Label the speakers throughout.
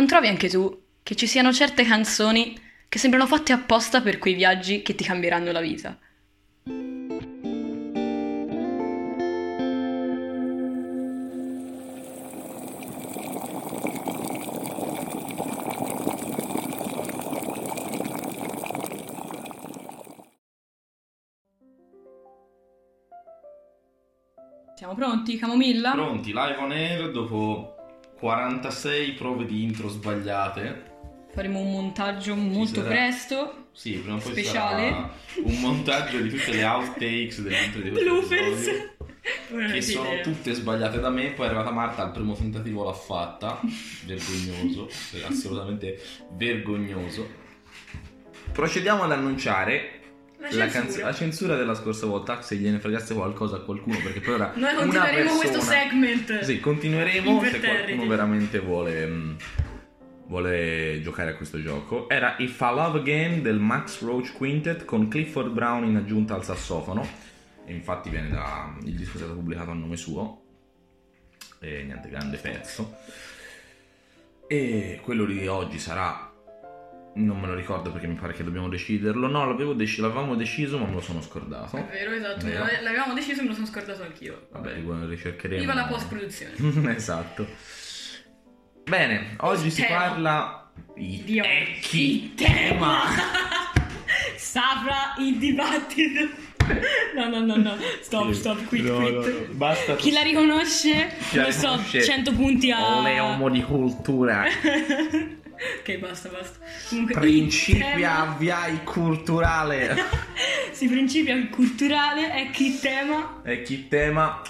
Speaker 1: non trovi anche tu che ci siano certe canzoni che sembrano fatte apposta per quei viaggi che ti cambieranno la vita? Siamo pronti, Camomilla?
Speaker 2: Pronti, live on air dopo 46 prove di intro sbagliate.
Speaker 1: Faremo un montaggio molto
Speaker 2: sarà-
Speaker 1: presto.
Speaker 2: Sì, prima o poi
Speaker 1: Speciale.
Speaker 2: un montaggio di tutte le outtakes delle intro di
Speaker 1: Bloopers.
Speaker 2: Che sono tutte sbagliate da me, poi è arrivata Marta al primo tentativo l'ha fatta, vergognoso, assolutamente vergognoso. Procediamo ad annunciare
Speaker 1: La
Speaker 2: canz- la censura della scorsa volta, se gliene fregasse qualcosa a qualcuno, perché poi ora
Speaker 1: Noi continueremo questo
Speaker 2: persona-
Speaker 1: segment.
Speaker 2: Sì, continueremo se qualcuno veramente vuole, mm, vuole giocare a questo gioco. Era If I Love Again del Max Roach Quintet con Clifford Brown in aggiunta al sassofono. E infatti viene da. Il disco è stato pubblicato a nome suo. E niente, grande pezzo. E quello di oggi sarà. Non me lo ricordo perché mi pare che dobbiamo deciderlo. No, l'avevo dec- l'avevamo deciso, ma me lo sono scordato.
Speaker 1: È vero, esatto.
Speaker 2: Vero.
Speaker 1: L'avevamo deciso e me lo sono scordato anch'io.
Speaker 2: Vabbè, lo ricercheremo.
Speaker 1: Viva la post-produzione.
Speaker 2: esatto. Bene, oggi si parla di. Ecchi
Speaker 1: tema. Saprà il dibattito. No, no, no, no. Stop, stop, quit,
Speaker 2: No,
Speaker 1: quit.
Speaker 2: no, no, Basta.
Speaker 1: Chi la riconosce,
Speaker 2: Chi la
Speaker 1: lo so,
Speaker 2: riconosce?
Speaker 1: 100 punti a...
Speaker 2: Le uomo di cultura.
Speaker 1: ok, basta, basta. Comunque, il
Speaker 2: Principia
Speaker 1: tema-
Speaker 2: avviai culturale.
Speaker 1: Sì, principia culturale è chi tema.
Speaker 2: Ecchi tema.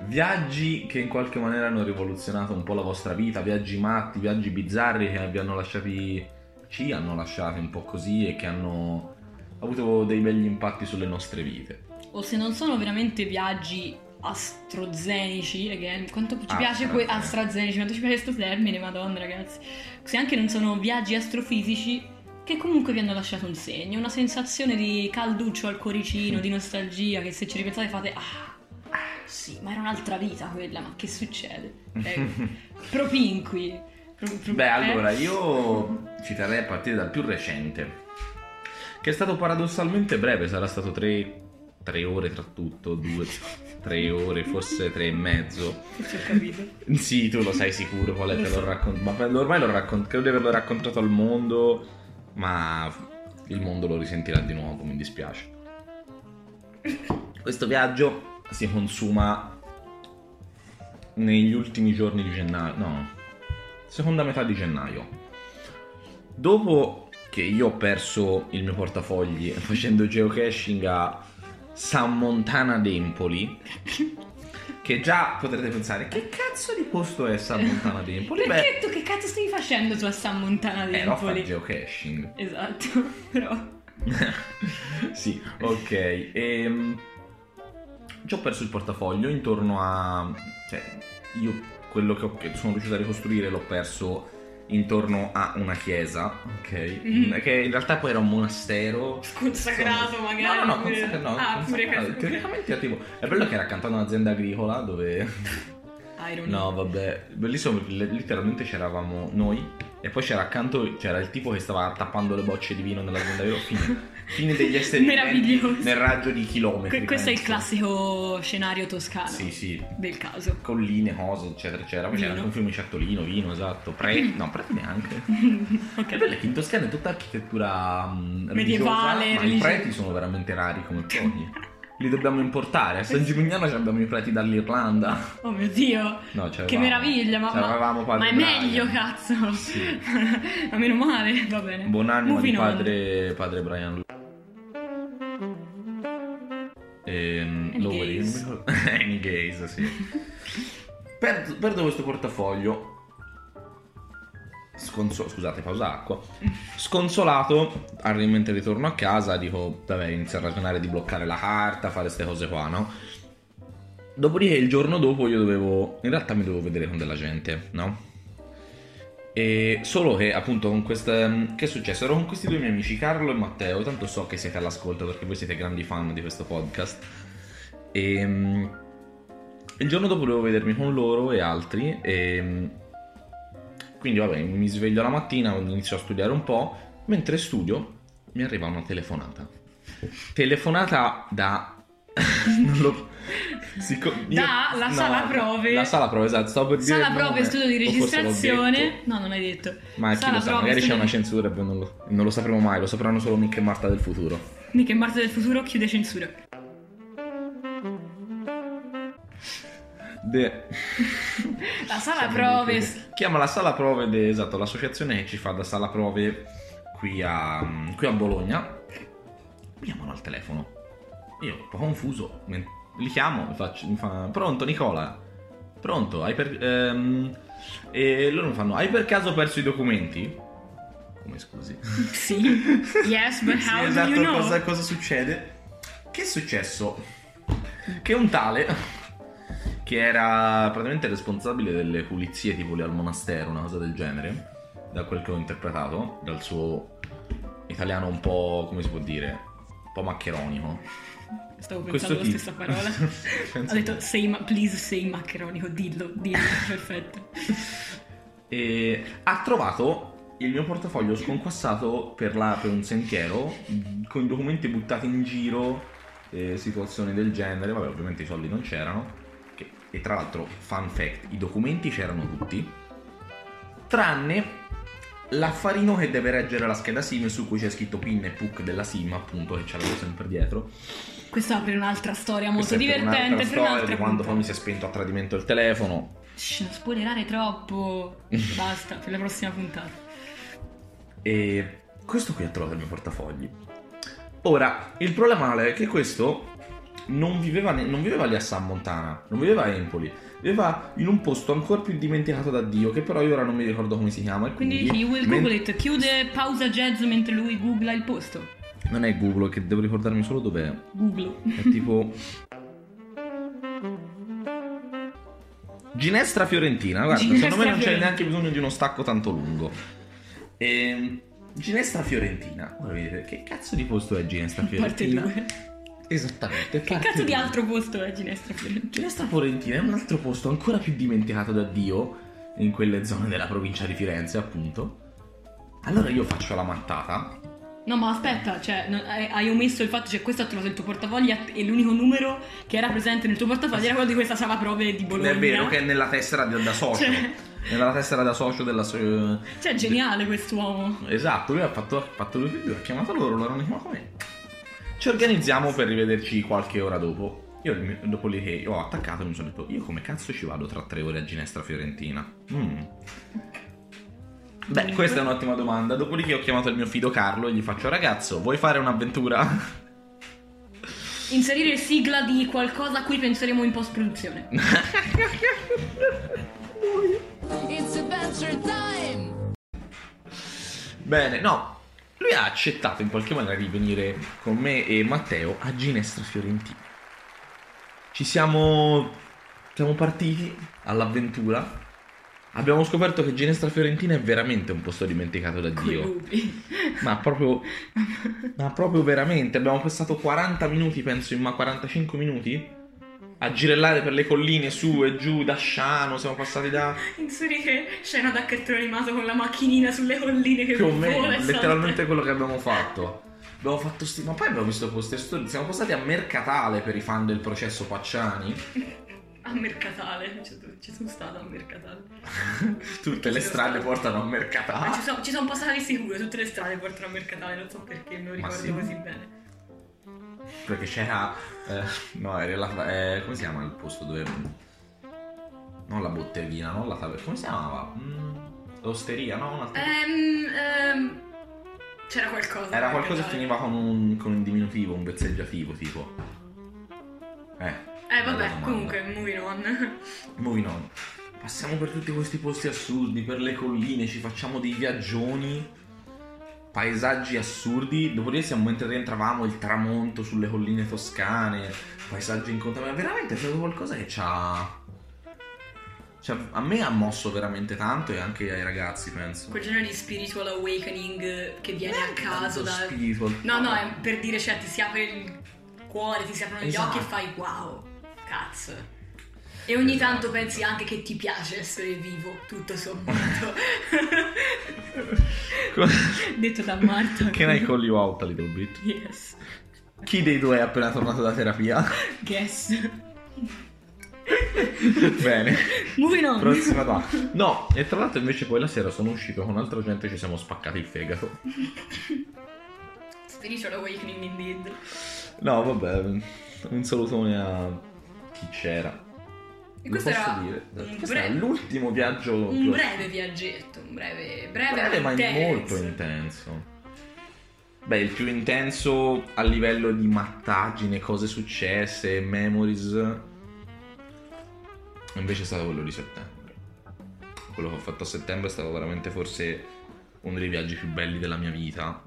Speaker 2: Viaggi che in qualche maniera hanno rivoluzionato un po' la vostra vita, viaggi matti, viaggi bizzarri che vi hanno lasciati, ci hanno lasciati un po' così e che hanno avuto dei begli impatti sulle nostre vite.
Speaker 1: O se non sono veramente viaggi astrozenici, again, quanto ci piace que-
Speaker 2: astrazzenici,
Speaker 1: quanto ci piace questo termine, madonna ragazzi. Se anche non sono viaggi astrofisici, che comunque vi hanno lasciato un segno, una sensazione di calduccio al cuoricino, di nostalgia, che se ci ripensate fate, ah, sì, ma era un'altra vita quella, ma che succede? Eh, propinqui. Pro- pro-
Speaker 2: Beh,
Speaker 1: eh?
Speaker 2: allora io ci terrei a partire dal più recente, che è stato paradossalmente breve, sarà stato tre, tre ore tra tutto, due, tre ore, forse tre e mezzo.
Speaker 1: Forse ho capito.
Speaker 2: Sì, tu lo sai sicuro qual è,
Speaker 1: so.
Speaker 2: l'ho raccontato, ma ormai l'ho raccontato, credo di averlo raccontato al mondo, ma il mondo lo risentirà di nuovo, mi dispiace. Questo viaggio si consuma negli ultimi giorni di gennaio, no, seconda metà di gennaio. Dopo che io ho perso il mio portafogli facendo geocaching a San Montana d'Empoli, che già potrete pensare che cazzo di posto è San Montana d'Empoli?
Speaker 1: Perché tu che cazzo stai facendo tu a San Montana
Speaker 2: Beh, ero a fare
Speaker 1: d'Empoli?
Speaker 2: geocaching.
Speaker 1: Esatto, però...
Speaker 2: sì, ok. Ehm, ci ho perso il portafoglio intorno a... Cioè, io quello che, ho- che sono riuscito a ricostruire l'ho perso intorno a una chiesa, ok?
Speaker 1: Mm.
Speaker 2: Che in realtà poi era un monastero.
Speaker 1: Consacrato
Speaker 2: Insomma-
Speaker 1: magari.
Speaker 2: No, no, no, consacrato, no,
Speaker 1: Ah,
Speaker 2: consacrato. Teoricamente tipo... È bello che era accanto a un'azienda agricola dove...
Speaker 1: Irony.
Speaker 2: No, vabbè, bellissimo perché le- letteralmente c'eravamo noi e poi c'era accanto, c'era il tipo che stava tappando le bocce di vino nell'azienda agricola. Fine, fine degli esseri
Speaker 1: Meraviglioso.
Speaker 2: nel raggio di chilometri.
Speaker 1: Que- questo è il
Speaker 2: penso.
Speaker 1: classico scenario toscano
Speaker 2: Sì, sì,
Speaker 1: del caso.
Speaker 2: colline, cose, eccetera, eccetera. Poi c'era
Speaker 1: Vino.
Speaker 2: anche un fiumiciattolino, vino, esatto. Preti, no, preti neanche.
Speaker 1: ok.
Speaker 2: È bello che in Toscana è tutta architettura mm,
Speaker 1: Medievale,
Speaker 2: religiosa, ma i
Speaker 1: religiosa.
Speaker 2: preti sono veramente rari come pochi. Li dobbiamo importare. A San Gimignano abbiamo i preti dall'Irlanda.
Speaker 1: Oh mio dio.
Speaker 2: No,
Speaker 1: Che meraviglia, ma, ma, ma è meglio, cazzo.
Speaker 2: Sì.
Speaker 1: ma meno male, va bene.
Speaker 2: Buonanima di padre, padre Brian. Ehm, ricordo- Any gaze, sì. Perdo, perdo questo portafoglio. Sconso- scusate, pausa acqua. Sconsolato, arrivo in mente ritorno a casa, dico, vabbè, inizio a ragionare di bloccare la carta, fare queste cose qua, no? Dopodiché il giorno dopo io dovevo, in realtà mi dovevo vedere con della gente, no? E solo che appunto con questa... Che è successo? Ero con questi due miei amici, Carlo e Matteo, tanto so che siete all'ascolto perché voi siete grandi fan di questo podcast. E... mm, Il giorno dopo dovevo vedermi con loro e altri e... Quindi vabbè, mi sveglio la mattina, inizio a studiare un po', mentre studio mi arriva una telefonata. Telefonata da... non lo... Siccome- io-
Speaker 1: Da la sala prove.
Speaker 2: La sala prove, esatto, stavo per dire
Speaker 1: Sala
Speaker 2: il
Speaker 1: prove, studio di registrazione. No, non hai detto.
Speaker 2: Ma chi
Speaker 1: Sala
Speaker 2: lo sa,
Speaker 1: prove,
Speaker 2: magari c'è una censura e non lo, non lo sapremo mai, lo sapranno solo Mick e Marta del futuro.
Speaker 1: Mica in Marte del futuro chiude censura.
Speaker 2: De...
Speaker 1: La sala prove.
Speaker 2: Chiama la sala prove, de- esatto, l'associazione che ci fa da sala prove qui a, qui a Bologna. Mi chiamano al telefono. Io, un po' confuso, li chiamo, mi, faccio, mi fa, pronto Nicola? Pronto? Hai per... ehm, e loro mi fanno, hai per caso perso i documenti? Come scusi?
Speaker 1: Sì. Yes, but
Speaker 2: Sì,
Speaker 1: how
Speaker 2: esatto,
Speaker 1: do you know?
Speaker 2: cosa, cosa succede? Che è successo? Che un tale, che era praticamente responsabile delle pulizie tipo lì al monastero, una cosa del genere, da quel che ho interpretato, dal suo italiano un po', come si può dire, un po' maccheronico.
Speaker 1: Stavo pensando la stessa parola. Ho detto sei ma- please say maccheronico, dillo, dillo, perfetto.
Speaker 2: E ha trovato il mio portafoglio sconquassato per, la- per un sentiero con i documenti buttati in giro, eh, situazioni del genere. Vabbè, ovviamente i soldi non c'erano. E tra l'altro, fun fact: i documenti c'erano tutti, tranne l'affarino che deve reggere la scheda SIM su cui c'è scritto PIN e PUC della SIM, appunto, che ce l'avevo sempre dietro.
Speaker 1: Questa apre un'altra storia molto
Speaker 2: è per
Speaker 1: divertente
Speaker 2: un'altra
Speaker 1: per
Speaker 2: storia
Speaker 1: un'altra
Speaker 2: di quando poi mi
Speaker 1: puntata.
Speaker 2: si è spento a tradimento il telefono.
Speaker 1: Shh, non spoilerare troppo. Basta, per la prossima puntata.
Speaker 2: E questo qui ha trovato il mio portafogli. Ora, il problema è che questo non viveva, non viveva lì a San Montana, non viveva a Empoli, viveva in un posto ancora più dimenticato da Dio, che però io ora non mi ricordo come si chiama.
Speaker 1: Quindi
Speaker 2: quindi
Speaker 1: you will
Speaker 2: men-
Speaker 1: google it. Chiude pausa jazz mentre lui googla il posto.
Speaker 2: Non è Google, che devo ricordarmi solo dov'è.
Speaker 1: Google.
Speaker 2: È tipo. Ginestra Fiorentina, guarda,
Speaker 1: Ginestra
Speaker 2: secondo me non c'è neanche bisogno di uno stacco tanto lungo. Ehm, Ginestra Fiorentina. Ora vedete, che cazzo di posto è Ginestra
Speaker 1: Parte
Speaker 2: Fiorentina?
Speaker 1: 2.
Speaker 2: Esattamente.
Speaker 1: Che cazzo di altro posto è Ginestra Fiorentina?
Speaker 2: Ginestra Fiorentina è un altro posto ancora più dimenticato da Dio in quelle zone della provincia di Firenze, appunto. Allora io faccio la mattata.
Speaker 1: No, ma aspetta, cioè, non- hai, hai omesso il fatto che questo ha trovato il tuo portafoglio e l'unico numero che era presente nel tuo portafoglio era quello di questa sala prove di Bologna.
Speaker 2: È vero che è nella tessera da, da socio.
Speaker 1: Cioè-
Speaker 2: Nella tessera da socio della.
Speaker 1: Cioè, geniale quest'uomo.
Speaker 2: Esatto, lui ha fatto, ha fatto lui ha chiamato loro, loro hanno chiamato me. Ci organizziamo per rivederci qualche ora dopo. Io dopo lì che ho attaccato mi sono detto, io come cazzo ci vado tra tre ore a Ginestra Fiorentina? Mm. Beh, questa è un'ottima domanda. Dopodiché ho chiamato il mio fido Carlo e gli faccio, ragazzo, vuoi fare un'avventura?
Speaker 1: Inserire sigla di qualcosa a cui penseremo in post-produzione.
Speaker 3: It's adventure time!
Speaker 2: Bene, no. Lui ha accettato in qualche maniera di venire con me e Matteo a Ginestra Fiorentina. Ci siamo. Siamo partiti all'avventura. Abbiamo scoperto che Ginestra Fiorentina è veramente un posto dimenticato da Dio. Ma proprio. Ma proprio veramente. Abbiamo passato 40 minuti, penso, in ma 45 minuti. A girellare per le colline su e giù da Sciano. Siamo passati da.
Speaker 1: Inserire scena da cartone animato con la macchinina sulle colline che
Speaker 2: più o meno, letteralmente quello che abbiamo fatto. Abbiamo fatto sti... Ma poi abbiamo visto posti assurdi. Siamo passati a Mercatale per i fan del processo Pacciani.
Speaker 1: A Mercatale. Ci, ci sono stata a Mercatale.
Speaker 2: Tutte le strade
Speaker 1: stato.
Speaker 2: portano a
Speaker 1: Ma
Speaker 2: Mercatale.
Speaker 1: ci sono, ci sono passati sicuro, tutte le strade portano a Mercatale, non so perché, me lo ricordo
Speaker 2: sì?
Speaker 1: così bene.
Speaker 2: Perché c'era. eh, no, era la. eh, come si chiama il posto dove. Non la botteghina, non la taverna. Come si chiamava? Mm, l'osteria, no? Una-
Speaker 1: Ehm, ehm, c'era qualcosa.
Speaker 2: Era
Speaker 1: a
Speaker 2: qualcosa che finiva con un, con un diminutivo, un vezzeggiativo tipo. Eh.
Speaker 1: Eh vabbè, comunque, moving on.
Speaker 2: Moving on. Passiamo per tutti questi posti assurdi, per le colline, ci facciamo dei viaggioni, paesaggi assurdi. Dopodiché siamo mentre rientravamo il tramonto sulle colline toscane, paesaggi incontabili. Veramente è stato qualcosa che ci ha. cioè, a me ha mosso veramente tanto e anche ai ragazzi, penso.
Speaker 1: Quel genere di spiritual awakening che viene a caso da...
Speaker 2: spiritual.
Speaker 1: No, no, è per dire, cioè, ti si apre il cuore, ti si aprono gli
Speaker 2: Esatto.
Speaker 1: occhi e fai wow, cazzo. E ogni tanto pensi anche che ti piace essere vivo, tutto sommato. Detto da Marta.
Speaker 2: Can I call you out a little bit?
Speaker 1: Yes.
Speaker 2: Chi dei due è appena tornato da terapia?
Speaker 1: Guess.
Speaker 2: Bene.
Speaker 1: Moving on.
Speaker 2: Prossima qua. No, e tra l'altro invece poi la sera sono uscito con altra gente e ci siamo spaccati il fegato.
Speaker 1: Spiritual awakening indeed.
Speaker 2: No, vabbè, un salutone a chi c'era.
Speaker 1: E questo era
Speaker 2: dire?
Speaker 1: un,
Speaker 2: Questo
Speaker 1: bre-
Speaker 2: è l'ultimo viaggio
Speaker 1: un breve viaggetto, un breve, breve,
Speaker 2: breve ma
Speaker 1: intenso.
Speaker 2: molto intenso. Beh, il più intenso a livello di mattaggine, cose successe, memories. Invece è stato quello di settembre. Quello che ho fatto a settembre è stato veramente forse uno dei viaggi più belli della mia vita.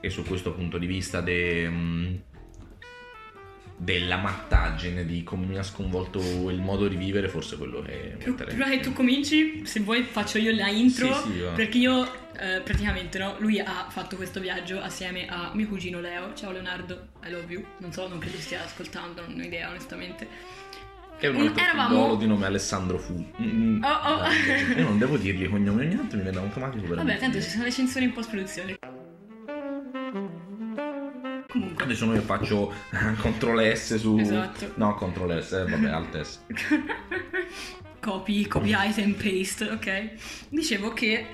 Speaker 2: E su questo punto di vista de- mm, della mattaggine, di come mi ha sconvolto il modo di vivere, forse quello che
Speaker 1: Più-. Prima che tu cominci, se vuoi faccio io la intro,
Speaker 2: Sì, sì,
Speaker 1: perché io eh, praticamente no, lui ha fatto questo viaggio assieme a mio cugino Leo. Ciao Leonardo, I love you. Non so, non credo stia ascoltando, non ho idea onestamente.
Speaker 2: Che è un altro
Speaker 1: eravamo-
Speaker 2: di nome Alessandro Fu. Mm,
Speaker 1: Oh, oh.
Speaker 2: dai, Io non devo dirgli i cognomi ogni tanto mi viene automatico per
Speaker 1: Vabbè, tanto ci sono le censure in post produzione. Comunque,
Speaker 2: Adesso noi faccio CTRL S su.
Speaker 1: Esatto.
Speaker 2: No, CTRL S, eh, vabbè, Alt S.
Speaker 1: copy, copy item, paste, ok? Dicevo che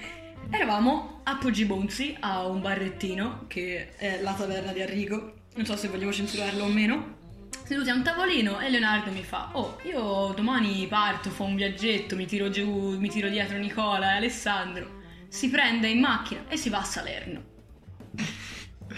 Speaker 1: eravamo a Poggi Bonzi, a un barrettino, che è la taverna di Arrigo, non so se vogliamo censurarlo o meno. Seduti a un tavolino e Leonardo mi fa, oh, io domani parto, fa un viaggetto, mi tiro giù, mi tiro dietro Nicola e Alessandro. Si prende in macchina e si va a Salerno.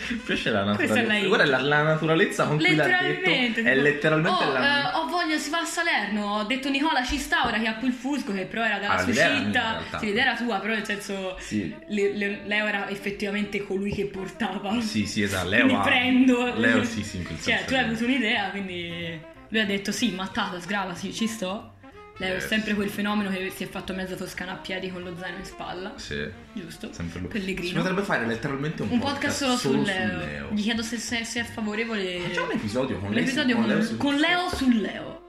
Speaker 2: Mi piace la naturalezza. Guarda la, la naturalezza con cui l'ha detto. È letteralmente
Speaker 1: oh,
Speaker 2: la.
Speaker 1: eh, ho voglia, si va a Salerno. Ho detto Nicola ci sta ora che ha qui il fusco, che però era dalla
Speaker 2: Ah,
Speaker 1: sua città. Sì, l'idea era tua, però nel senso.
Speaker 2: Sì.
Speaker 1: Le- le- Leo era effettivamente colui che portava.
Speaker 2: Sì, sì, esatto. Leo ha-
Speaker 1: prendo.
Speaker 2: Leo sì, sì, in quel
Speaker 1: Cioè,
Speaker 2: senso
Speaker 1: tu hai avuto un'idea, quindi lui ha detto sì, mattata, sgrava, sì, ci sto. Leo
Speaker 2: Yes.
Speaker 1: è sempre quel fenomeno che si è fatto mezza toscana a piedi con lo zaino in spalla.
Speaker 2: Sì.
Speaker 1: Giusto?
Speaker 2: Sempre lui.
Speaker 1: Pellegrino.
Speaker 2: Si potrebbe fare letteralmente un,
Speaker 1: Un podcast solo, su Leo. Gli chiedo se, se- se è favorevole.
Speaker 2: Facciamo un episodio con
Speaker 1: Un
Speaker 2: lei.
Speaker 1: episodio con,
Speaker 2: su-
Speaker 1: con Leo su Leo.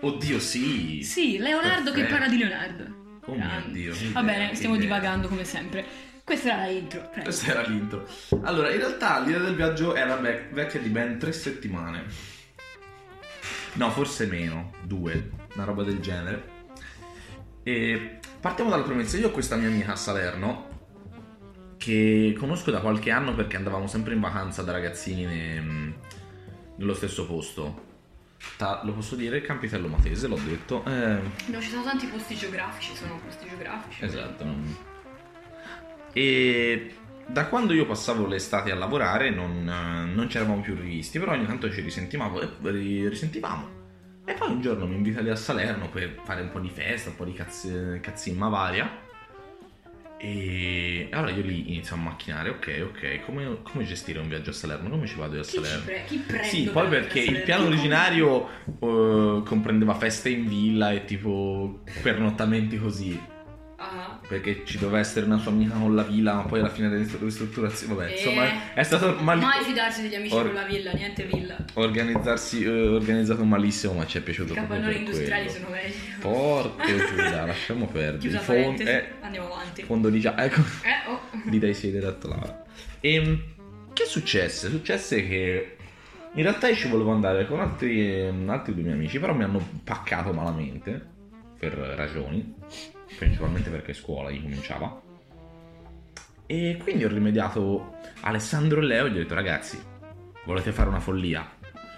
Speaker 2: Oddio, sì.
Speaker 1: Sì, Leonardo che
Speaker 2: Perfetto.
Speaker 1: parla di Leonardo.
Speaker 2: Oh mio
Speaker 1: Grande.
Speaker 2: Dio, che
Speaker 1: Va bene,
Speaker 2: che
Speaker 1: stiamo
Speaker 2: idea.
Speaker 1: divagando come sempre. Questa era la intro. prego.
Speaker 2: Questa era l'intro. Allora, in realtà l'idea del viaggio era vec- vecchia di ben tre settimane. No, forse meno, due, una roba del genere. E partiamo dalla premessa. Io ho questa mia amica a Salerno che conosco da qualche anno perché andavamo sempre in vacanza da ragazzini ne- nello stesso posto. Ta- lo posso dire? Campitello Matese, l'ho detto. Eh,
Speaker 1: No, ci sono tanti posti geografici, sono posti geografici.
Speaker 2: Esatto. E da quando io passavo l'estate a lavorare non, eh, non ci eravamo più rivisti, però ogni tanto ci risentivamo, e ri- risentivamo. E poi un giorno mi invita lì a Salerno per fare un po' di festa, un po' di cazz- cazzimma varia. E allora io lì inizio a macchinare, ok, ok, come, come gestire un viaggio a Salerno? Come ci vado io a
Speaker 1: Chi
Speaker 2: Salerno?
Speaker 1: pre- chi
Speaker 2: Sì, poi perché il piano
Speaker 1: Chi
Speaker 2: originario eh, comprendeva feste in villa e tipo pernottamenti così.
Speaker 1: Ah.
Speaker 2: Perché ci doveva essere una sua amica con la villa, ma poi alla fine della ristrutturazione. Vabbè,
Speaker 1: Eh,
Speaker 2: insomma, è stato mal-
Speaker 1: Mai fidarsi degli amici
Speaker 2: Or-
Speaker 1: con la villa, niente villa.
Speaker 2: organizzarsi, eh, organizzato malissimo, ma ci è piaciuto
Speaker 1: I capannoni industriali
Speaker 2: quello.
Speaker 1: sono meglio.
Speaker 2: Porco Giuda, lasciamo perdere.
Speaker 1: Parentesi,
Speaker 2: eh,
Speaker 1: andiamo avanti.
Speaker 2: fondo di già. Ecco,
Speaker 1: Eh, oh.
Speaker 2: di dai siete dato là. E che successe? Successe che in realtà io ci volevo andare con altri, altri due miei amici, però mi hanno paccato malamente per ragioni, principalmente perché scuola gli cominciava. E quindi ho rimediato Alessandro e Leo e gli ho detto ragazzi, volete fare una follia?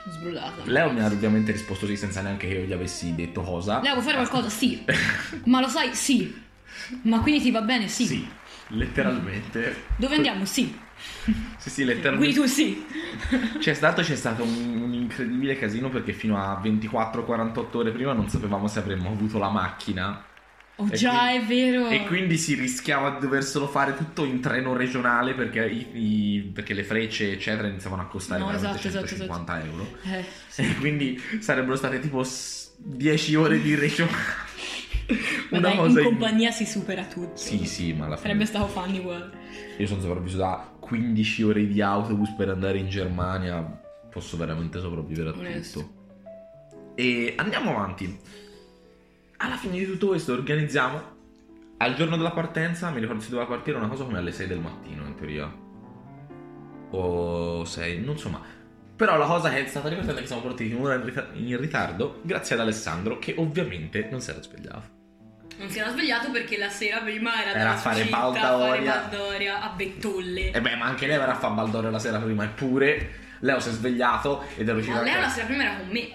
Speaker 1: Sbrullata.
Speaker 2: Leo mi ha ovviamente risposto sì senza neanche che io gli avessi detto cosa.
Speaker 1: Leo, vuoi fare qualcosa? Sì. Ma lo sai? Sì. Ma quindi ti va bene? Sì.
Speaker 2: Sì, letteralmente.
Speaker 1: Dove andiamo? Sì.
Speaker 2: Sì, sì,
Speaker 1: Quindi
Speaker 2: letteralmente.
Speaker 1: tu sì.
Speaker 2: C'è stato, c'è stato un, un incredibile casino perché fino a 24-48 ore prima non sapevamo se avremmo avuto la macchina.
Speaker 1: Oh
Speaker 2: E
Speaker 1: già,
Speaker 2: quindi-
Speaker 1: è vero.
Speaker 2: E quindi si rischiava di doverselo fare tutto in treno regionale perché, i- i- perché le frecce eccetera iniziavano a costare
Speaker 1: No, esatto, esatto,
Speaker 2: 150 euro.
Speaker 1: Eh,
Speaker 2: E quindi sarebbero state tipo s- 10 ore di regionale. Una
Speaker 1: dai,
Speaker 2: cosa
Speaker 1: in
Speaker 2: in-
Speaker 1: compagnia si supera tutto.
Speaker 2: Sì, sì, ma alla fine...
Speaker 1: Sarebbe stato funny uguale.
Speaker 2: Io sono sopravvissuto a 15 ore di autobus per andare in Germania. Posso veramente sopravvivere a
Speaker 1: Onesto.
Speaker 2: tutto. E andiamo avanti. Alla fine di tutto questo organizziamo. Al giorno della partenza, mi ricordo si doveva partire una cosa come alle 6 del mattino, in teoria. O 6, non so ma. Però la cosa che è stata divertente è che siamo partiti un'ora in rita- in ritardo, grazie ad Alessandro, che ovviamente non si era svegliato.
Speaker 1: Non si era svegliato perché la sera prima era,
Speaker 2: Era a fare Baldoria.
Speaker 1: Baldoria a Bettolle.
Speaker 2: E beh, ma anche lei verrà a fare Baldorio la sera prima, eppure Leo si è svegliato ed è riuscito
Speaker 1: Ma
Speaker 2: a...
Speaker 1: lei la sera prima era con me,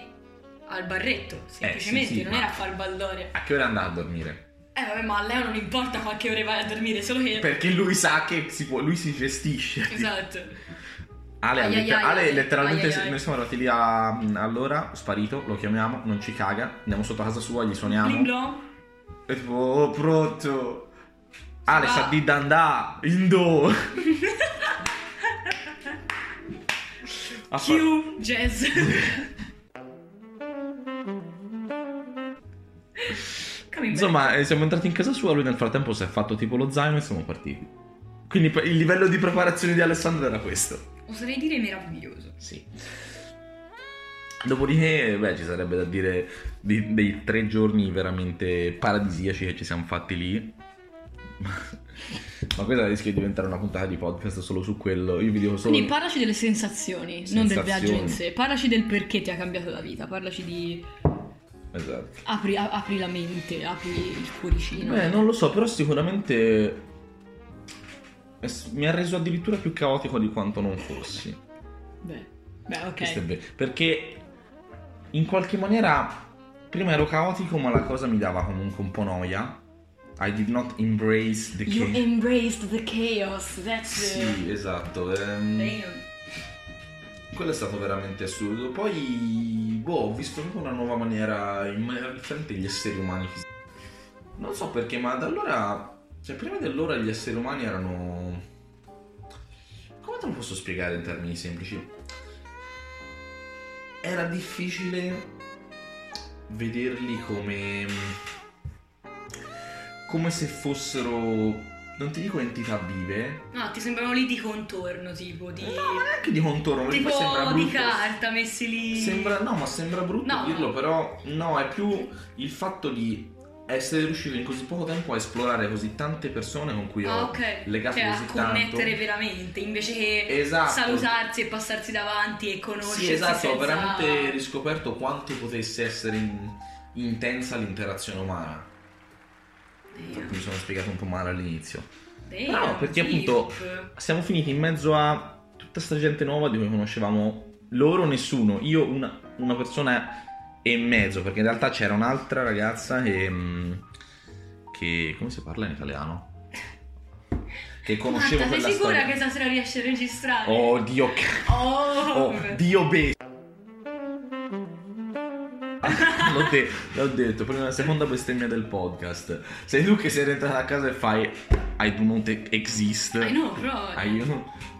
Speaker 1: al barretto, semplicemente,
Speaker 2: Eh, sì,
Speaker 1: non
Speaker 2: ma-
Speaker 1: era a far Baldoria.
Speaker 2: A che ora è andata a dormire?
Speaker 1: Eh vabbè, ma a Leo non importa qualche ora vai a dormire, solo che...
Speaker 2: Perché lui sa che si può, lui si gestisce.
Speaker 1: Esatto.
Speaker 2: Ale,
Speaker 1: Ai, ai, ai,
Speaker 2: Ale letteralmente noi siamo arrivati lì a, all'ora, sparito, lo chiamiamo, non ci caga, andiamo sotto casa sua, gli suoniamo.
Speaker 1: Bling.
Speaker 2: E tipo, oh pronto. Ale sa di dandà, indo. A
Speaker 1: Q, jazz.
Speaker 2: Insomma, eh, siamo entrati in casa sua, lui nel frattempo si è fatto tipo lo zaino e siamo partiti. Quindi il livello di preparazione di Alessandro era questo.
Speaker 1: Oserei dire meraviglioso.
Speaker 2: Sì. Dopodiché, beh, ci sarebbe da dire di- dei tre giorni veramente paradisiaci che ci siamo fatti lì. Ma questa rischia di diventare una puntata di podcast solo su quello. Io vi dico solo.
Speaker 1: Quindi parlaci delle sensazioni, non del
Speaker 2: Sensazioni.
Speaker 1: viaggio in sé. Parlaci del perché ti ha cambiato la vita. Parlaci di...
Speaker 2: Esatto.
Speaker 1: Apri, apri la mente, apri il cuoricino.
Speaker 2: Beh, non lo so, però sicuramente mi ha reso addirittura più caotico di quanto non fossi.
Speaker 1: Beh, beh, ok.
Speaker 2: Perché in qualche maniera prima ero caotico, ma la cosa mi dava comunque un po' noia. I did not embrace the
Speaker 1: You
Speaker 2: chaos.
Speaker 1: embraced the chaos, that's the...
Speaker 2: Sì, esatto. ehm,
Speaker 1: Damn.
Speaker 2: Quello è stato veramente assurdo. Poi, boh, ho visto proprio una nuova maniera, in maniera differente gli esseri umani. Non so perché, ma da allora, cioè prima di allora gli esseri umani erano... Come te lo posso spiegare in termini semplici? Era difficile vederli come... come se fossero... non ti dico entità vive,
Speaker 1: No, ti sembrano lì di contorno, tipo di...
Speaker 2: No, ma neanche di contorno, perché
Speaker 1: tipo di carta messi lì.
Speaker 2: Sembra, no, ma sembra brutto
Speaker 1: No,
Speaker 2: dirlo, però no, è più il fatto di essere riuscito in così poco tempo a esplorare così tante persone con cui
Speaker 1: Ah,
Speaker 2: ho
Speaker 1: ok.
Speaker 2: legato
Speaker 1: cioè,
Speaker 2: così
Speaker 1: a connettere
Speaker 2: tanto.
Speaker 1: veramente, invece che
Speaker 2: Esatto.
Speaker 1: salutarsi e passarsi davanti e conoscersi
Speaker 2: Sì, esatto, ho
Speaker 1: senza...
Speaker 2: veramente riscoperto quanto potesse essere in- intensa l'interazione umana. Mi sono spiegato un po' male all'inizio.
Speaker 1: Damn,
Speaker 2: No, perché appunto siamo finiti in mezzo a tutta sta gente nuova di cui conoscevamo loro nessuno, io una, una persona e mezzo, perché in realtà c'era un'altra ragazza che, mm, che come si parla in italiano? Che conoscevo
Speaker 1: Marta, sei
Speaker 2: quella
Speaker 1: sicura
Speaker 2: storia.
Speaker 1: che stasera riesci a registrare?
Speaker 2: Oh Dio,
Speaker 1: Oh,
Speaker 2: oh Dio be- l'ho, de- l'ho detto, prima la seconda bestemmia del podcast. Sei tu che sei rientrata a casa e fai I do not exist.
Speaker 1: I know, però...
Speaker 2: I,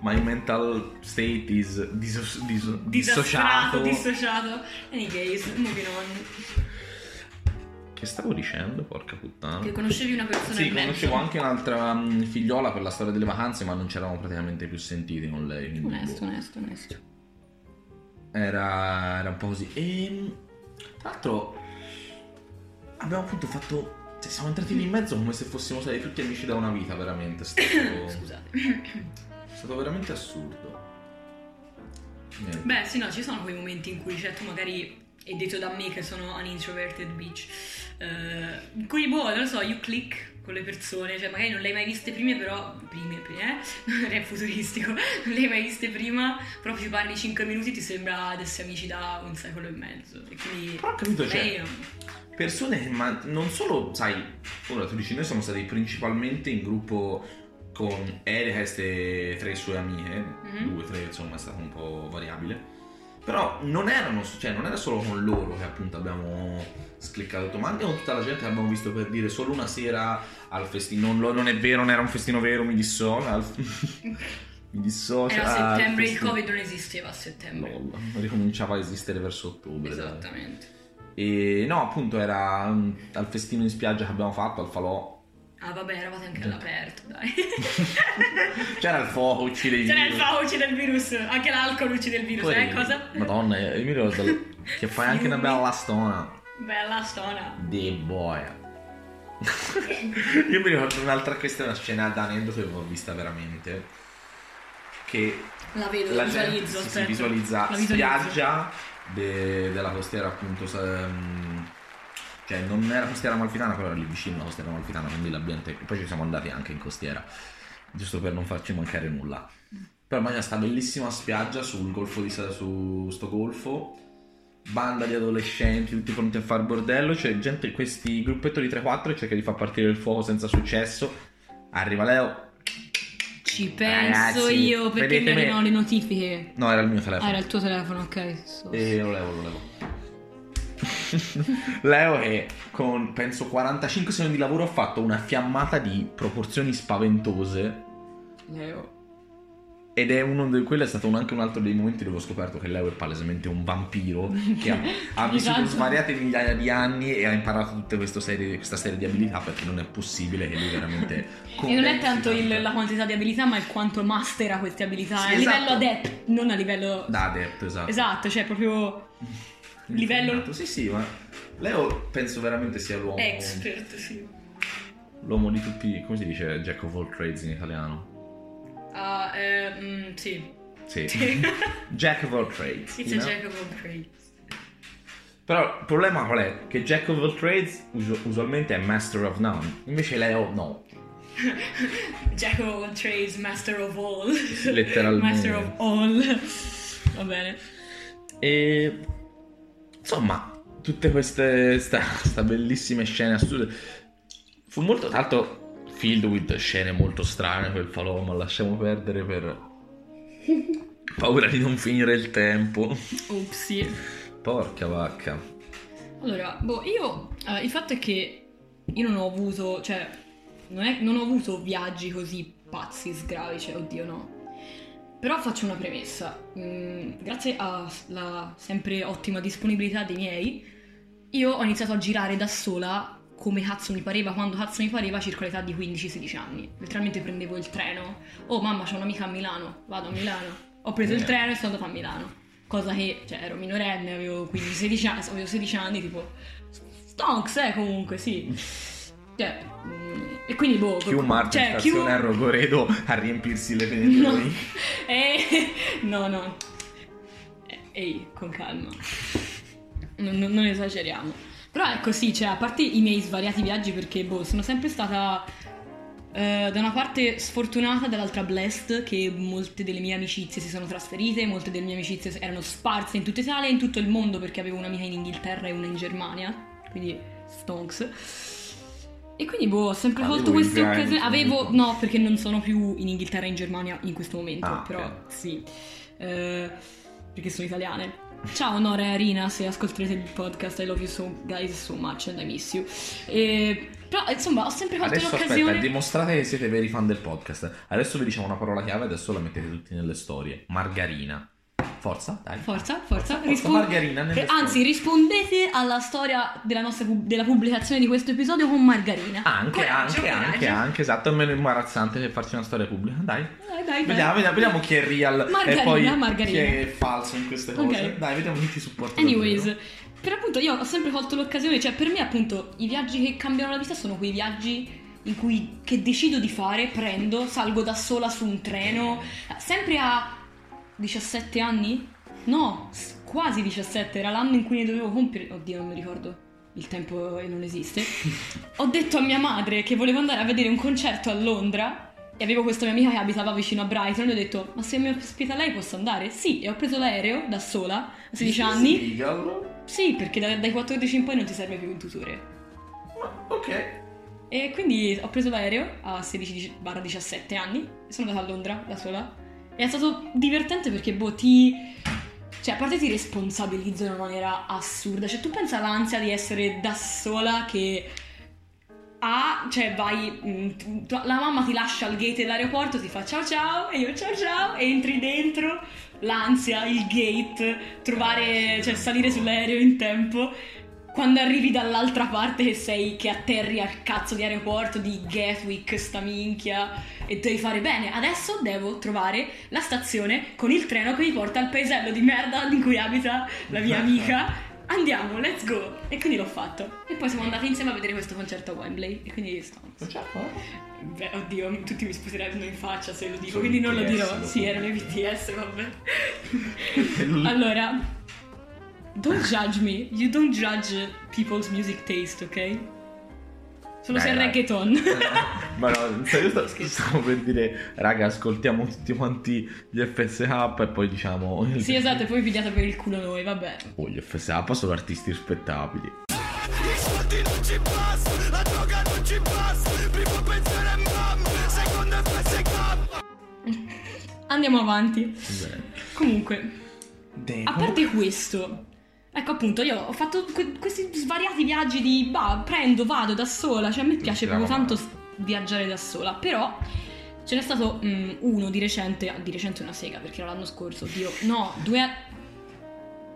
Speaker 2: my mental state is diso- diso- dissociato.
Speaker 1: dissociato. Anyways, moving on.
Speaker 2: Che stavo dicendo, porca puttana?
Speaker 1: Che conoscevi una persona
Speaker 2: Sì, conoscevo anche un'altra mm, figliola per la storia delle vacanze, ma non ci eravamo praticamente più sentiti con lei. quindi,
Speaker 1: Onesto,
Speaker 2: boh.
Speaker 1: onesto, onesto.
Speaker 2: Era, era un po' così. E tra l'altro abbiamo appunto fatto. Cioè, siamo entrati lì in mezzo come se fossimo stati tutti amici da una vita, veramente. È stato,
Speaker 1: Scusate.
Speaker 2: è stato veramente assurdo. Niente.
Speaker 1: Beh, sì, no, ci sono quei momenti in cui, tu magari, e detto da me che sono un introverted bitch, eh, in cui, boh, non lo so, you click con le persone, cioè, magari non le hai mai viste prima, però, prime, prime, eh, è futuristico, non le hai mai viste prima, però ci parli 5 minuti, ti sembra di essere amici da un secolo e mezzo, e quindi...
Speaker 2: Però ho capito, cioè,
Speaker 1: damn.
Speaker 2: persone ma non solo, sai, ora tu dici, noi siamo stati principalmente in gruppo con Erika e queste tre sue amiche,
Speaker 1: Mhm.
Speaker 2: due, tre, insomma, è stato un po' variabile. Però non erano, cioè non era solo con loro che appunto abbiamo scliccato ma anche con tutta la gente che abbiamo visto per dire solo una sera al festino. Non, lo- non è vero, non era un festino vero, mi dissocia. al- mi dissocia.
Speaker 1: Era
Speaker 2: al
Speaker 1: settembre, il covid non esisteva a settembre.
Speaker 2: Lol, ricominciava a esistere verso ottobre. dai.
Speaker 1: Esattamente.
Speaker 2: E no, appunto era mm, al festino in spiaggia che abbiamo fatto, al falò.
Speaker 1: Ah, vabbè, eravate anche all'aperto, dai.
Speaker 2: C'era il fuoco, uccide il
Speaker 1: C'era il
Speaker 2: virus.
Speaker 1: fuoco uccide il virus, anche l'alcol uccide il virus,
Speaker 2: Poi-
Speaker 1: eh, cosa?
Speaker 2: Madonna, io mi ricordo che fai anche una bella stona.
Speaker 1: Bella storia.
Speaker 2: The boy. Io mi ricordo un'altra, questa è una scena da aneddoto che ho vista veramente. Che
Speaker 1: La vedo,
Speaker 2: la
Speaker 1: la
Speaker 2: gente
Speaker 1: visualizzo,
Speaker 2: si- si visualizza
Speaker 1: La visualizzo.
Speaker 2: spiaggia de- della costiera appunto mm, cioè non era costiera amalfitana però era lì vicino alla costiera amalfitana quindi l'ambiente poi ci siamo andati anche in costiera giusto per non farci mancare nulla però immagina sta bellissima spiaggia sul golfo di su sto golfo banda di adolescenti tutti pronti a far bordello c'è gente questi gruppetto di 3-4 cerca di far partire il fuoco senza successo arriva Leo
Speaker 1: Ci penso
Speaker 2: Ragazzi,
Speaker 1: io perché mi
Speaker 2: vedete me-
Speaker 1: arrivano le notifiche.
Speaker 2: no era il mio
Speaker 1: Ah,
Speaker 2: telefono
Speaker 1: era il tuo telefono, ok. so-
Speaker 2: E lo levo, lo levo. Leo è con penso 45 secondi di lavoro ha fatto una fiammata di proporzioni spaventose
Speaker 1: Leo.
Speaker 2: Ed è uno di quello è stato un- anche un altro dei momenti dove ho scoperto che Leo è palesemente un vampiro che ha, ha vissuto
Speaker 1: Esatto.
Speaker 2: svariate migliaia di anni e ha imparato tutte queste serie, questa serie di abilità perché non è possibile che lui veramente
Speaker 1: E non è tanto il- la quantità di abilità, ma il quanto mastera queste abilità.
Speaker 2: Sì,
Speaker 1: a livello
Speaker 2: esatto.
Speaker 1: adept, non a livello.
Speaker 2: da adepto esatto
Speaker 1: Esatto, cioè proprio. livello-
Speaker 2: sì sì ma Leo penso veramente sia l'uomo
Speaker 1: Expert, sì.
Speaker 2: L'uomo di tutti, come si dice Jack of all trades in italiano?
Speaker 1: Ah, eh, mm, sì.
Speaker 2: Sì.
Speaker 1: Sì.
Speaker 2: Jack of all trades.
Speaker 1: It's a
Speaker 2: know?
Speaker 1: jack of all trades.
Speaker 2: Però il problema qual è? Che Jack of all trades usu- usualmente è master of none. Invece Leo no.
Speaker 1: Jack of all trades, master of all.
Speaker 2: Letteralmente.
Speaker 1: master of all. Va bene.
Speaker 2: E insomma, tutte queste sta, sta bellissime scene assurde. Fu molto l'altro filled with scene molto strane quel falò, ma lasciamo perdere per paura di non finire il tempo.
Speaker 1: Upsi.
Speaker 2: Porca vacca.
Speaker 1: Allora, boh, io. eh, il fatto è che io non ho avuto. Cioè, non, è- non ho avuto viaggi così pazzi, sgravi, cioè, oddio, no. Però faccio una premessa. Mm, grazie alla sempre ottima disponibilità dei miei, io ho iniziato a girare da sola come cazzo mi pareva, quando cazzo mi pareva, circa l'età di 15-16 anni. Letteralmente prendevo il treno. Oh, mamma, c'ho un'amica a Milano, vado a Milano. Ho preso il treno e sono andata a Milano. Cosa che, cioè, ero minorenne, avevo 15-16 anni, avevo 16 anni, tipo... Stonks, eh, comunque, sì. Cioè, mm, e quindi, boh...
Speaker 2: Chiù Martin
Speaker 1: cioè,
Speaker 2: stazione
Speaker 1: Chiù-
Speaker 2: a Rogoredo a riempirsi le
Speaker 1: No,
Speaker 2: penetoni.
Speaker 1: eh, no, no. Eh, Ehi, con calma. Non- non esageriamo. Però ecco, sì, cioè, a parte i miei svariati viaggi, perché, boh, sono sempre stata eh, da una parte sfortunata, dall'altra blessed, che molte delle mie amicizie si sono trasferite, molte delle mie amicizie erano sparse in tutta Italia e in tutto il mondo, perché avevo un'amica in Inghilterra e una in Germania, quindi stonks. E quindi, boh, ho sempre
Speaker 2: Avevo
Speaker 1: colto queste occasioni. Avevo, no, perché non sono più in Inghilterra e in Germania in questo momento,
Speaker 2: Ah,
Speaker 1: però sì. Eh, perché sono italiane. Ciao Nora e Arina, se ascolterete il podcast, I love you so guys so much and I miss you. E, però, insomma, ho sempre colto
Speaker 2: Adesso
Speaker 1: l'occasione.
Speaker 2: aspetta, dimostrate che siete veri fan del podcast. Adesso vi diciamo una parola chiave, adesso la mettete tutti nelle storie. Margarina. Forza, dai.
Speaker 1: Forza, forza,
Speaker 2: Forza,
Speaker 1: rispon-
Speaker 2: margarina nelle
Speaker 1: Eh, Anzi,
Speaker 2: storie.
Speaker 1: rispondete alla storia della nostra della pubblicazione di questo episodio con margarina.
Speaker 2: Anche,
Speaker 1: Coraggio,
Speaker 2: anche,
Speaker 1: coraggio.
Speaker 2: anche, anche, esatto, è meno imbarazzante che farci una storia pubblica. Dai.
Speaker 1: Dai, dai, dai.
Speaker 2: Vediamo, vediamo, vediamo chi è real
Speaker 1: Margarina,
Speaker 2: e poi
Speaker 1: margarina.
Speaker 2: chi è falso in queste cose.
Speaker 1: Ok.
Speaker 2: Dai, vediamo chi ti supporta. davvero.
Speaker 1: Anyways, per appunto io ho sempre colto l'occasione, cioè per me appunto i viaggi che cambiano la vita sono quei viaggi in cui che decido di fare, prendo, salgo da sola su un treno, sempre a 17 anni? No, quasi 17, era l'anno in cui ne dovevo compiere, oddio non mi ricordo, il tempo non esiste. ho detto a mia madre che volevo andare a vedere un concerto a Londra e avevo questa mia amica che abitava vicino a Brighton e le ho detto ma se mi ospita lei posso andare? Sì, e ho preso l'aereo da sola a 16 anni.
Speaker 2: Sì, allora.
Speaker 1: Sì, perché da- dai 14 in poi non ti serve più un tutore.
Speaker 2: Ok.
Speaker 1: E quindi ho preso l'aereo a 16-17 anni e sono andata a Londra da sola. È stato divertente perché, boh, ti... Cioè, a parte ti responsabilizzo in una maniera assurda. Cioè, tu pensa all'ansia di essere da sola che... A, cioè vai, mm, la mamma ti lascia al gate dell'aeroporto, ti fa ciao ciao e io ciao ciao, entri dentro, l'ansia, il gate, trovare, cioè salire sull'aereo in tempo. Quando arrivi dall'altra parte che sei, che atterri al cazzo di aeroporto di Gatwick, sta minchia, e devi fare bene, adesso devo trovare la stazione con il treno che mi porta al paesello di merda in cui abita la mia amica. andiamo, let's go. E quindi l'ho fatto. E poi siamo andati insieme a vedere questo concerto a Wembley. E quindi Stones. Beh, oddio, tutti mi sputeranno in faccia se lo dico,
Speaker 2: Sono
Speaker 1: quindi non lo
Speaker 2: BTS,
Speaker 1: dirò. Sì, erano i BTS, vabbè. allora, don't judge me. You don't judge people's music taste, ok? Solo se è
Speaker 2: Dai, dai.
Speaker 1: reggaeton.
Speaker 2: Ma no, io sto- stavo per dire, raga, ascoltiamo tutti quanti gli FSH e poi diciamo...
Speaker 1: sì, esatto, e poi pigliate per il culo noi, vabbè.
Speaker 2: Oh, gli FSH sono artisti rispettabili.
Speaker 4: I soldi non ci basta, la droga non ci basta Primo pensiero è mam, secondo FSK
Speaker 1: Andiamo avanti.
Speaker 2: Bene.
Speaker 1: Comunque,
Speaker 2: Damn.
Speaker 1: A parte questo, ecco appunto, io ho fatto que- questi svariati viaggi di bah, prendo, vado da sola, cioè a me piace proprio tanto s- viaggiare da sola, però ce n'è stato mm, uno di recente, ah, di recente una sega perché era l'anno scorso, oddio, no, due,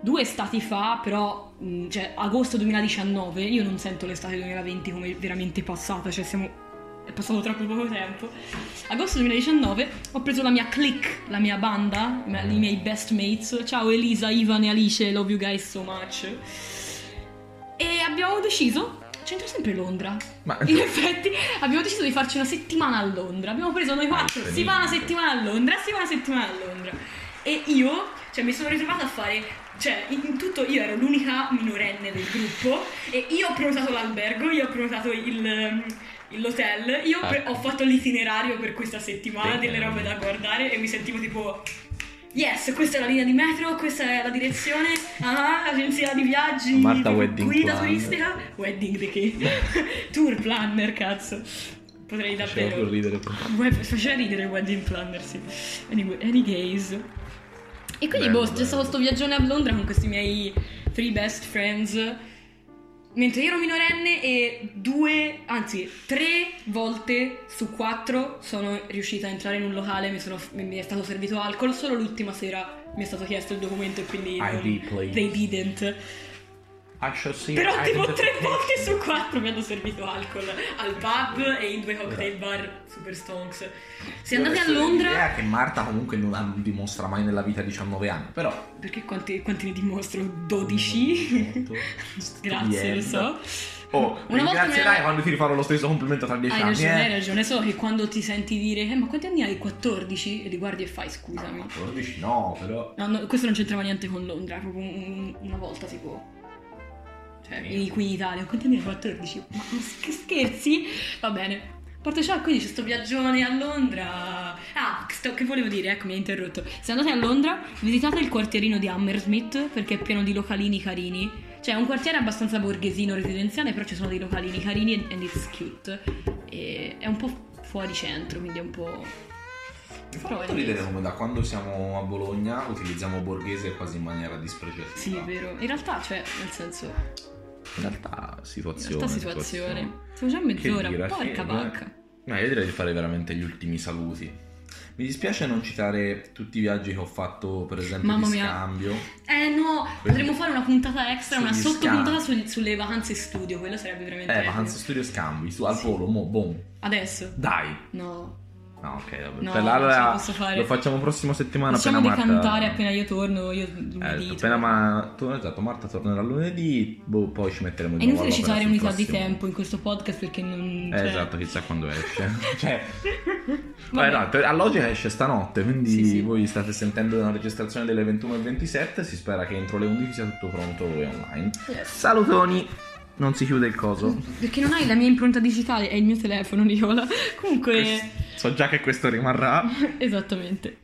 Speaker 1: due estati fa, però, mm, cioè agosto 2019, io non sento l'estate 2020 come veramente passata, cioè siamo... È passato troppo poco tempo. Agosto 2019 ho preso la mia clique, la mia banda, i miei- best mates. Ciao Elisa, Ivan e Alice, love you guys so much. E abbiamo deciso, c'entra sempre Londra.
Speaker 2: Ma-
Speaker 1: In effetti abbiamo deciso di farci una settimana a Londra. Abbiamo preso noi quattro, si fa una settimana a Londra, si fa una settimana a Londra. E io, cioè mi sono ritrovata a fare, cioè in tutto io ero l'unica minorenne del gruppo e io ho prenotato l'albergo, io ho prenotato il... L'hotel, io per- ho fatto l'itinerario per questa settimana, delle robe da guardare e mi sentivo tipo Yes, questa è la linea di metro, questa è la direzione, ah, agenzia di viaggi,
Speaker 2: Marta Wedding
Speaker 1: guida
Speaker 2: Planner.
Speaker 1: turistica, wedding di che? Tour planner, cazzo. Potrei
Speaker 2: Faceva
Speaker 1: davvero...
Speaker 2: ridere.
Speaker 1: Web- faceva ridere il wedding planner, sì. Anyway, anyways. E quindi,
Speaker 2: Bello,
Speaker 1: boh, c'è stato
Speaker 2: bello.
Speaker 1: sto viaggione a Londra con questi miei three best friends. Mentre io ero minorenne e due, anzi tre volte su quattro sono riuscita a entrare in un locale, mi, sono- mi è stato servito alcol, solo l'ultima sera mi è stato chiesto il documento e quindi non-
Speaker 2: ID, please.
Speaker 1: they didn't. Però tipo tre volte su quattro mi hanno servito alcol al pub e in due cocktail bar super stonks. Se andate a Londra...
Speaker 2: L'idea è che Marta comunque non dimostra mai nella vita 19 anni, però...
Speaker 1: Perché quanti, quanti ne dimostro? 12? Grazie, lo so.
Speaker 2: Oh,
Speaker 1: Una
Speaker 2: ringrazierai quando ti rifarò lo stesso complimento tra 10
Speaker 1: Hai
Speaker 2: anni,
Speaker 1: ragione,
Speaker 2: eh?
Speaker 1: hai ragione. So che quando ti senti dire, eh, ma quanti anni hai? 14? E li guardi e fai, scusami.
Speaker 2: No, 14 no, però...
Speaker 1: No, no, questo non c'entrava niente con Londra, proprio un- una volta tipo. Cioè, qui in Italia, quanti anni hai? 14? Ma, che scherzi? Va bene. A parte ciò, quindi c'è sto viaggione a Londra. Ah, sto- che volevo dire, ecco, mi ha interrotto. Se andate a Londra, visitate il quartierino di Hammersmith perché è pieno di localini carini. Cioè, è un quartiere abbastanza borghesino, residenziale, però ci sono dei localini carini and it's cute. E è un po' fuori centro, quindi è un po'.
Speaker 2: Mi fa
Speaker 1: Però
Speaker 2: molto ridere come da quando siamo a Bologna utilizziamo borghese quasi in maniera dispregiativa.
Speaker 1: Sì, è vero. In realtà, cioè, nel senso.
Speaker 2: In realtà
Speaker 1: In
Speaker 2: situazione.
Speaker 1: realtà situazione. Siamo già a mezz'ora,
Speaker 2: dire,
Speaker 1: porca vacca.
Speaker 2: No, io direi di fare veramente gli ultimi saluti. Mi dispiace non citare tutti i viaggi che ho fatto, per esempio,
Speaker 1: Mamma
Speaker 2: di
Speaker 1: mia.
Speaker 2: scambio.
Speaker 1: Eh no, potremmo fare una puntata extra, una sottopuntata sul- sulle vacanze studio, quello sarebbe veramente
Speaker 2: Eh, vacanze studio scambi, su al
Speaker 1: Sì.
Speaker 2: volo, mo, boom.
Speaker 1: Adesso?
Speaker 2: Dai.
Speaker 1: No.
Speaker 2: No, ok, vabbè.
Speaker 1: No,
Speaker 2: Per
Speaker 1: non ce
Speaker 2: allora
Speaker 1: la posso fare.
Speaker 2: lo facciamo prossima settimana
Speaker 1: Facciamo
Speaker 2: appena
Speaker 1: di
Speaker 2: Marta...
Speaker 1: cantare appena io torno, io lunedì.
Speaker 2: Eh, appena ma... tu- esatto, Marta tornerà lunedì, boh, poi ci metteremo
Speaker 1: È
Speaker 2: di nuovo
Speaker 1: inutile
Speaker 2: all'opera
Speaker 1: citare unità di
Speaker 2: prossimo.
Speaker 1: tempo in questo podcast perché non...
Speaker 2: Eh,
Speaker 1: cioè-
Speaker 2: esatto, chissà quando esce. cioè,
Speaker 1: Vabbè.
Speaker 2: Vabbè, no, te- a logica esce stanotte, quindi
Speaker 1: Sì, sì.
Speaker 2: voi state sentendo una registrazione delle 21.27, si spera che entro le 11 sia tutto pronto e online.
Speaker 1: Yes.
Speaker 2: Salutoni, non si chiude il coso.
Speaker 1: Perché non hai la mia impronta digitale, è il mio telefono, Nicola. Comunque...
Speaker 2: So già che questo rimarrà.
Speaker 1: Esattamente.